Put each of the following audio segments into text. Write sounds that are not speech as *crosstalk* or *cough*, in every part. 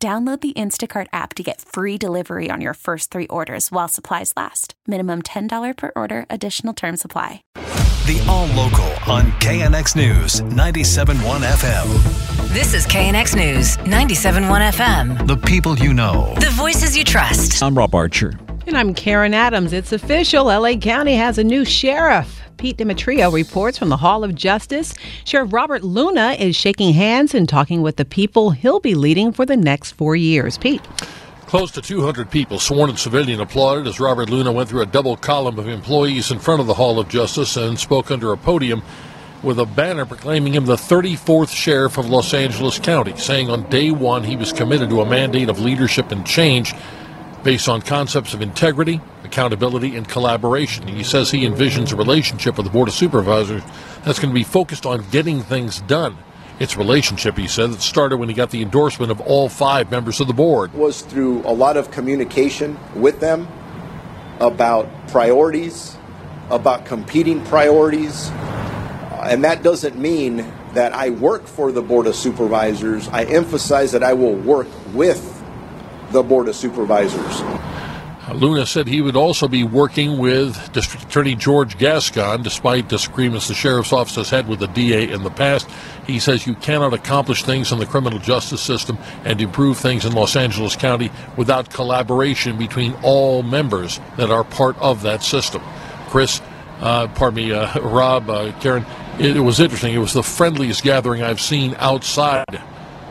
Download the Instacart app to get free delivery on your first three orders while supplies last. Minimum $10 per order, additional term supply. The All Local on KNX News 97.1 FM. This is KNX News 97.1 FM. The people you know. The voices you trust. I'm Rob Archer. And I'm Karen Adams. It's official. LA County has a new sheriff. Pete Demetriou reports from the Hall of Justice. Sheriff Robert Luna is shaking hands and talking with the people he'll be leading for the next four years. Pete. Close to 200 people, sworn and civilian, applauded as Robert Luna went through a double column of employees in front of the Hall of Justice and spoke under a podium with a banner proclaiming him the 34th sheriff of Los Angeles County, saying on day one he was committed to a mandate of leadership and change based on concepts of integrity, accountability, and collaboration. He says he envisions a relationship with the Board of Supervisors that's going to be focused on getting things done. It's a relationship, he said, that started when he got the endorsement of all five members of the board. Was through a lot of communication with them about priorities, about competing priorities. Uh, and that doesn't mean that I work for the Board of Supervisors. I emphasize that I will work with the Board of Supervisors. Luna said he would also be working with District Attorney George Gascon, despite disagreements the sheriff's office has had with the DA in the past. He says you cannot accomplish things in the criminal justice system and improve things in Los Angeles County without collaboration between all members that are part of that system. Chris, uh, pardon me, uh, *laughs* Rob, uh, Karen, it, it was interesting. It was the friendliest gathering I've seen outside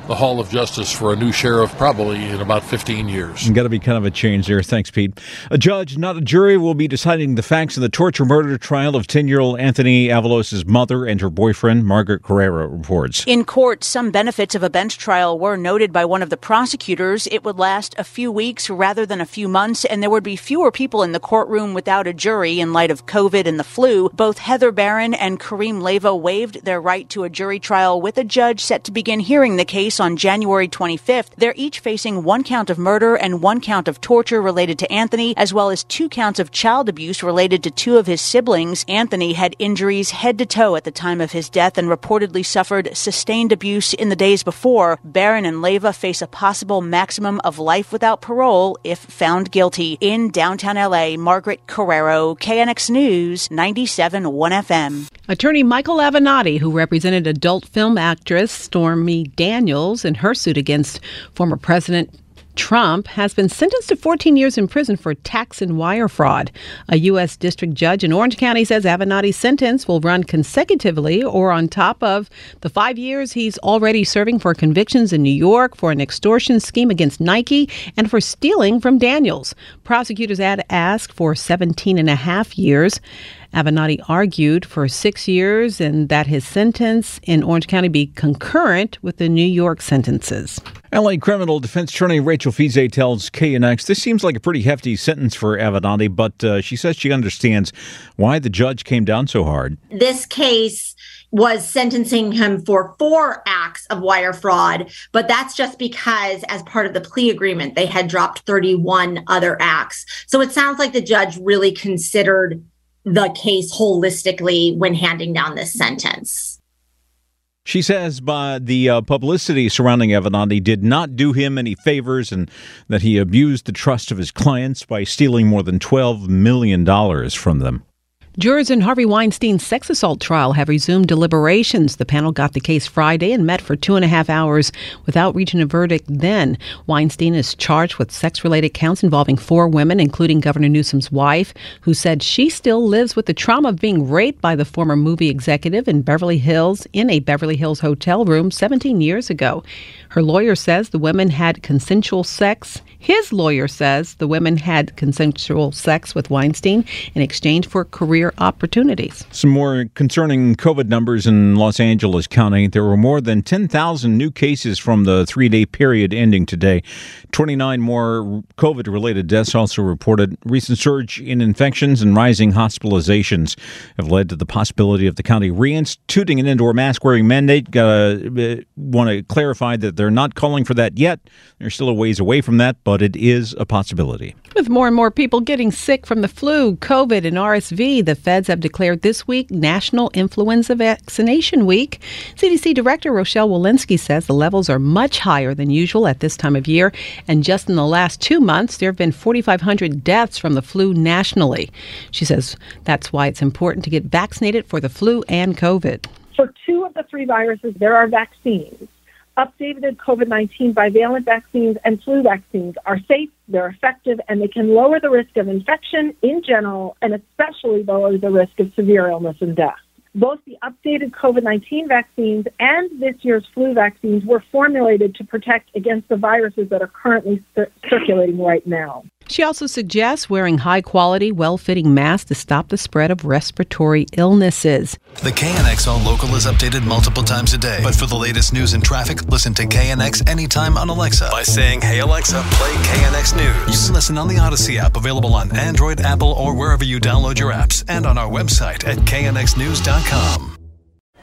the Hall of Justice for a new sheriff probably in about 15 years. Got to be kind of a change there. Thanks, Pete. A judge, not a jury, will be deciding the facts in the torture murder trial of 10 year old Anthony Avalos' mother and her boyfriend, Margaret Carrero, reports. In court, some benefits of a bench trial were noted by one of the prosecutors. It would last a few weeks rather than a few months, and there would be fewer people in the courtroom without a jury in light of COVID and the flu. Both Heather Barron and Kareem Leiva waived their right to a jury trial with a judge set to begin hearing the case on January 25th. They're each facing one count of murder and one count of torture related to Anthony, as well as two counts of child abuse related to two of his siblings. Anthony had injuries head to toe at the time of his death and reportedly suffered sustained abuse in the days before. Barron and Leiva face a possible maximum of life without parole if found guilty. In downtown LA, Margaret Carrero, KNX News, 97.1 FM. Attorney Michael Avenatti, who represented adult film actress Stormy Daniels, in her suit against former President Trump has been sentenced to 14 years in prison for tax and wire fraud. A U.S. district judge in Orange County says Avenatti's sentence will run consecutively or on top of the five years he's already serving for convictions in New York for an extortion scheme against Nike and for stealing from Daniels. Prosecutors had asked for 17 and a half years. Avenatti argued for six years and that his sentence in Orange County be concurrent with the New York sentences. LA criminal defense attorney Rachel Fiset tells KNX this seems like a pretty hefty sentence for Avenatti, but uh, she says she understands why the judge came down so hard. This case was sentencing him for four acts of wire fraud, but that's just because, as part of the plea agreement, they had dropped 31 other acts. So it sounds like the judge really considered the case holistically when handing down this sentence. She says by the uh, publicity surrounding Avenatti did not do him any favors and that he abused the trust of his clients by stealing more than $12 million from them. Jurors in Harvey Weinstein's sex assault trial have resumed deliberations. The panel got the case Friday and met for two and a half hours without reaching a verdict then. Weinstein is charged with sex related counts involving four women, including Governor Newsom's wife, who said she still lives with the trauma of being raped by the former movie executive in Beverly Hills in a Beverly Hills hotel room 17 years ago. Her lawyer says the women had consensual sex. His lawyer says the women had consensual sex with Weinstein in exchange for career career opportunities. Some more concerning COVID numbers in Los Angeles County. There were more than 10,000 new cases from the three day period ending today. 29 more COVID related deaths also reported. Recent surge in infections and rising hospitalizations have led to the possibility of the county reinstituting an indoor mask wearing mandate. Uh, Want to clarify that they're not calling for that yet. They're still a ways away from that, but it is a possibility. With more and more people getting sick from the flu, COVID, and RSV, the feds have declared this week National Influenza Vaccination Week. CDC Director Rochelle Walensky says the levels are much higher than usual at this time of year, and just in the last two months, there have been 4,500 deaths from the flu nationally. She says that's why it's important to get vaccinated for the flu and COVID. For two of the three viruses, there are vaccines updated COVID 19 bivalent vaccines and flu vaccines are safe, they're effective, and they can lower the risk of infection in general and especially lower the risk of severe illness and death. Both the updated COVID 19 vaccines and this year's flu vaccines were formulated to protect against the viruses that are currently cir- circulating right now. She also suggests wearing high quality, well fitting masks to stop the spread of respiratory illnesses. The KNX All Local is updated multiple times a day. But for the latest news and traffic, listen to KNX anytime on Alexa by saying, Hey Alexa, play KNX News. You can listen on the Audacy app, available on Android, Apple, or wherever you download your apps, and on our website at knxnews.com.